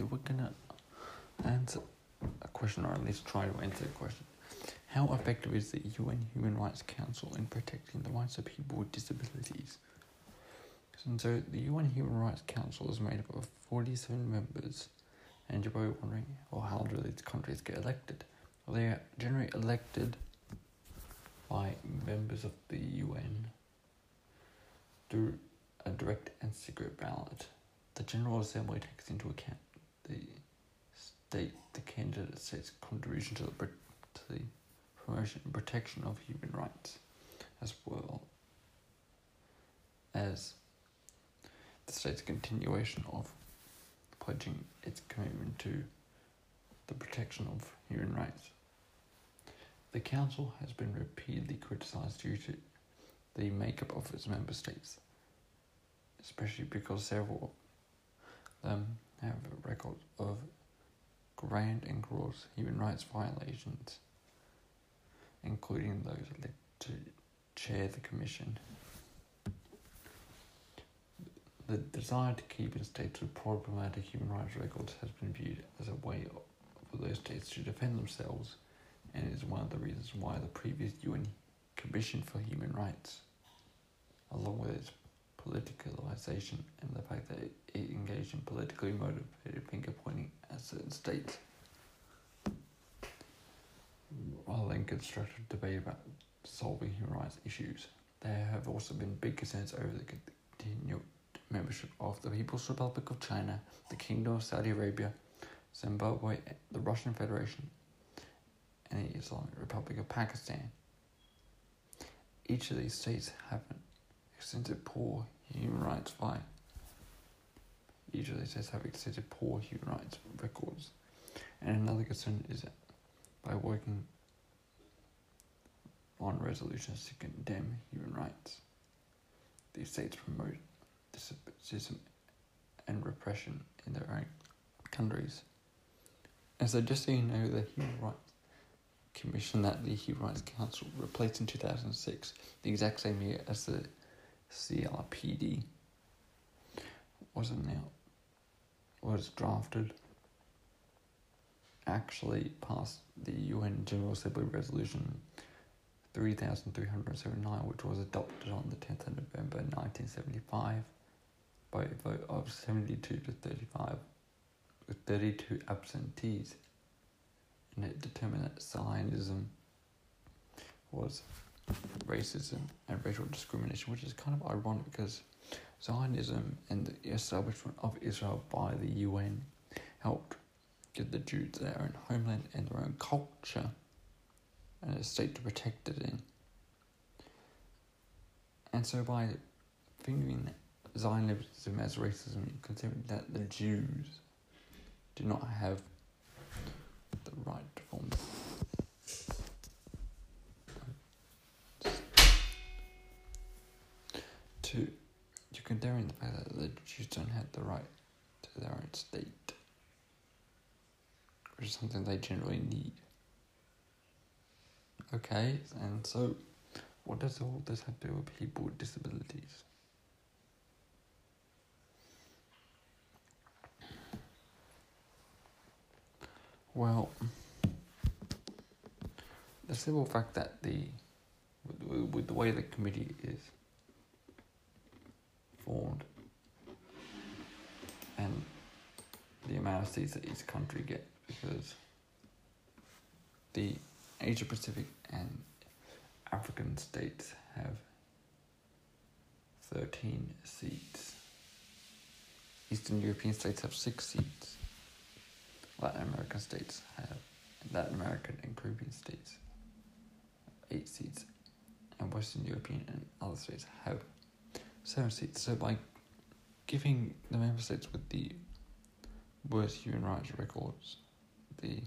today we're gonna answer a question, or at least try to answer the question. How effective is the UN Human Rights Council in protecting the rights of people with disabilities? And so the UN Human Rights Council is made up of 47 members, and you're probably wondering, well, how do these countries get elected? Well, they are generally elected by members of the UN through a direct and secret ballot. The General Assembly takes into account the state, the candidate state's contribution to the, to the promotion and protection of human rights, as well as the state's continuation of pledging its commitment to the protection of human rights. The Council has been repeatedly criticised due to the makeup of its member states, especially because several of them have a record of grand and gross human rights violations, including those to chair the Commission. The desire to keep in states with problematic human rights records has been viewed as a way for those states to defend themselves and is one of the reasons why the previous UN Commission for Human Rights, along with its politicalization and the fact that it engaged in politically motivated finger pointing at certain states, While in constructive debate about solving human rights issues. There have also been big concerns over the continued membership of the People's Republic of China, the Kingdom of Saudi Arabia, Zimbabwe, the Russian Federation, and the Islamic Republic of Pakistan. Each of these states have an extensive poor human rights file. Each of these states have extensive poor human rights records. And another concern is that by working on resolutions to condemn human rights, these states promote despotism and repression in their own countries. And so, just so you know, the Human Rights Commission that the Human Rights Council replaced in 2006, the exact same year as the CRPD was now was drafted. Actually passed the UN General Assembly Resolution 3379 which was adopted on the 10th of November 1975 by a vote of 72 to 35 with 32 absentees. And it determined that Zionism was racism and racial discrimination, which is kind of ironic because Zionism and the establishment of Israel by the UN helped give the Jews their own homeland and their own culture and a state to protect it in. And so by fingering Zionism as racism, you consider that the Jews do not have the right to form to you condemning the fact that the Jews don't have the right to their own state, which is something they generally need. Okay, and so what does all this have to do with people with disabilities? Well, the simple fact that the with, with the way the committee is and the amount of seats that each country get because the Asia Pacific and African states have 13 seats. Eastern European states have 6 seats. Latin American states have Latin American and Caribbean states eight seats, and Western European and other states have seven seats. So by giving the member states with the worst human rights records the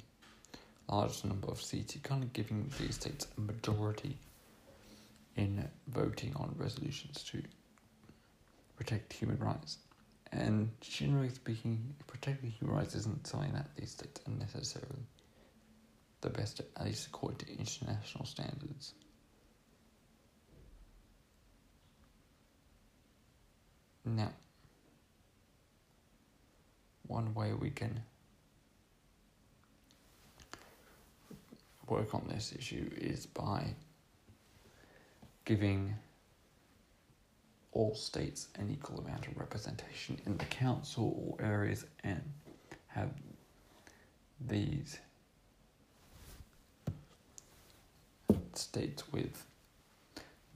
largest number of seats, you're kind of giving these states a majority in voting on resolutions to protect human rights. And generally speaking, protecting human rights isn't something that these states are necessarily the best, at least according to international standards. Now, one way we can work on this issue is by giving all states an equal amount of representation in the council or areas and have these states with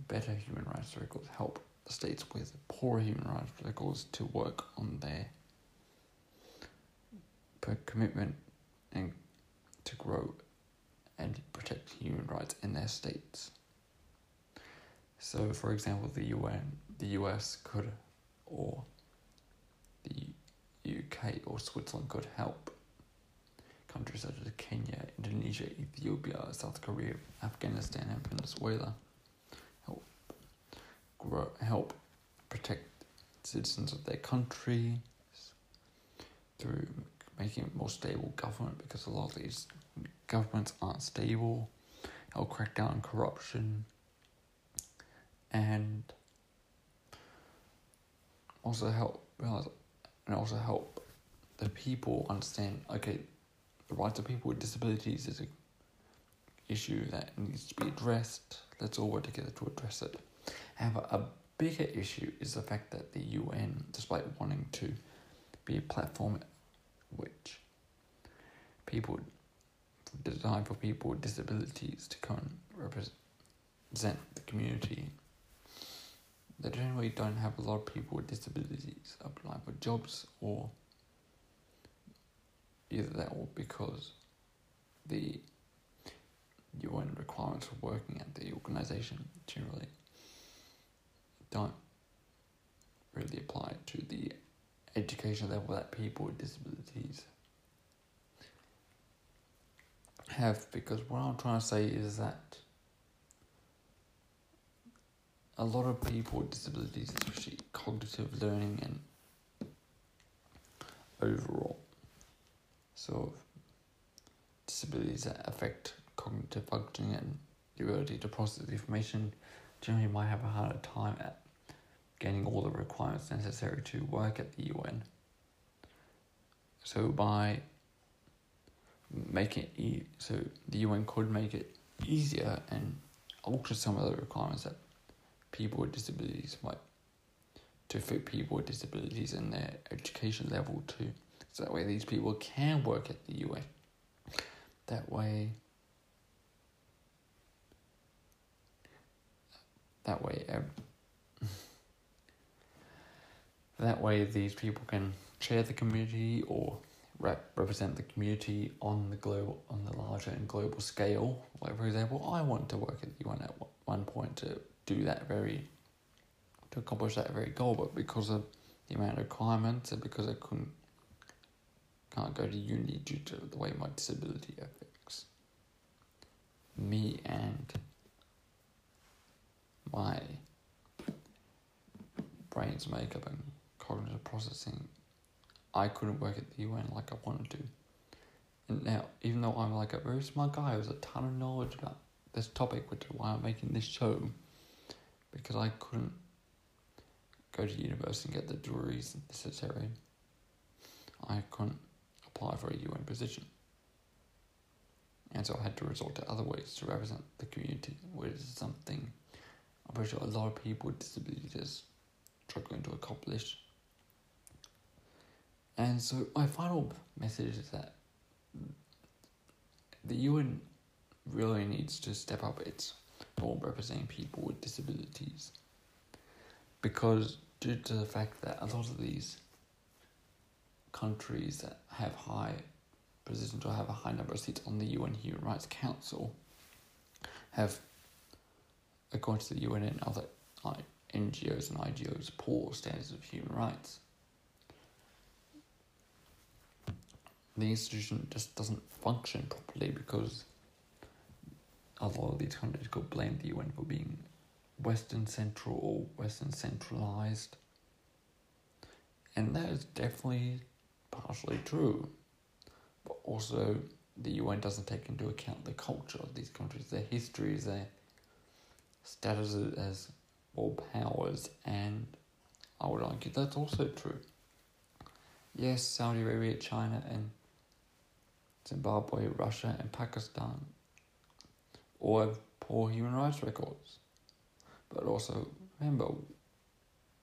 better human rights records help the states with poor human rights records to work on their commitment and to grow and protect human rights in their states. So, for example, the UN, the US could, or the UK or Switzerland could help countries such as Kenya, Indonesia, Ethiopia, South Korea, Afghanistan, and Venezuela help protect citizens of their countries through making a more stable government because a lot of these governments aren't stable. Help crack down on corruption. And also help and also help the people understand okay the rights of people with disabilities is a issue that needs to be addressed. Let's all work together to address it however a bigger issue is the fact that the UN despite wanting to be a platform which people designed for people with disabilities to come and represent the community they generally don't have a lot of people with disabilities applying for jobs or either that or because the UN requirements for working at the organization generally don't really apply to the education level that people with disabilities have because what I'm trying to say is that a lot of people with disabilities, especially cognitive learning and overall sort of disabilities that affect cognitive functioning and the ability to process information, generally might have a harder time at getting all the requirements necessary to work at the UN. So by making it e- so the UN could make it easier and alter some of the requirements that people with disabilities might to fit people with disabilities and their education level too. So that way these people can work at the UN. That way that way um, that way these people can share the community or rep- represent the community on the global on the larger and global scale. Like for example, I want to work at the UN at one point to do that very to accomplish that very goal, but because of the amount of requirements and because I couldn't can't go to uni due to the way my disability affects me and my brain's makeup and cognitive processing, I couldn't work at the UN like I wanted to. And now, even though I'm like a very smart guy with a ton of knowledge about this topic, which is why I'm making this show, because I couldn't go to university and get the degrees necessary. I couldn't apply for a UN position. And so I had to resort to other ways to represent the community, which is something I'm pretty sure a lot of people with disabilities are struggling to accomplish. And so my final message is that the UN really needs to step up its role representing people with disabilities. Because due to the fact that a lot of these countries that have high positions or have a high number of seats on the UN Human Rights Council have, according to the UN and other NGOs and IGOs, poor standards of human rights. The institution just doesn't function properly because a lot of these countries could blame the UN for being Western central or Western centralized. And that is definitely partially true. But also, the UN doesn't take into account the culture of these countries, their histories, their status as world powers, and I would argue that's also true. yes, Saudi Arabia, China, and Zimbabwe, Russia, and Pakistan all have poor human rights records. But also, remember,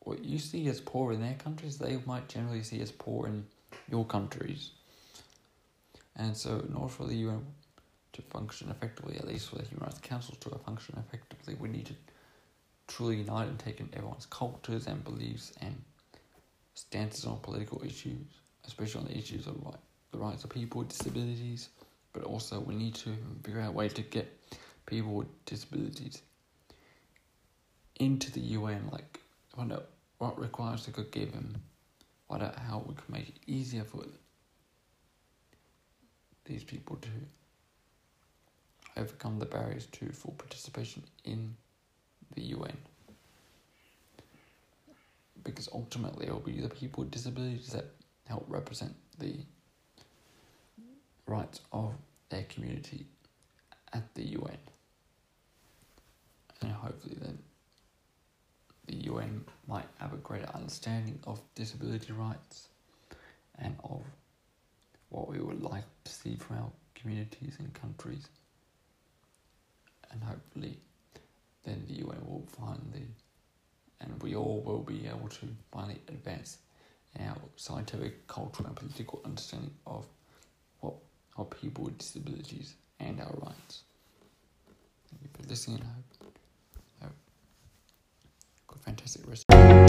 what you see as poor in their countries, they might generally see as poor in your countries. And so, in order for the UN to function effectively, at least for the Human Rights Council to function effectively, we need to truly unite and take in everyone's cultures and beliefs and stances on political issues, especially on the issues of right, the rights of people with disabilities. But also, we need to figure out a way to get people with disabilities into the UN, like find out what requires to could give them, out how we can make it easier for these people to overcome the barriers to full participation in the UN. Because ultimately, it will be the people with disabilities that help represent the rights of their community at the UN. And hopefully, then the UN might have a greater understanding of disability rights and of what we would like to see from our communities and countries. And hopefully, then the UN will finally, and we all will be able to finally advance our scientific, cultural, and political understanding of what are people with disabilities and our rights. Thank you for listening. I hope, I hope good, fantastic rest.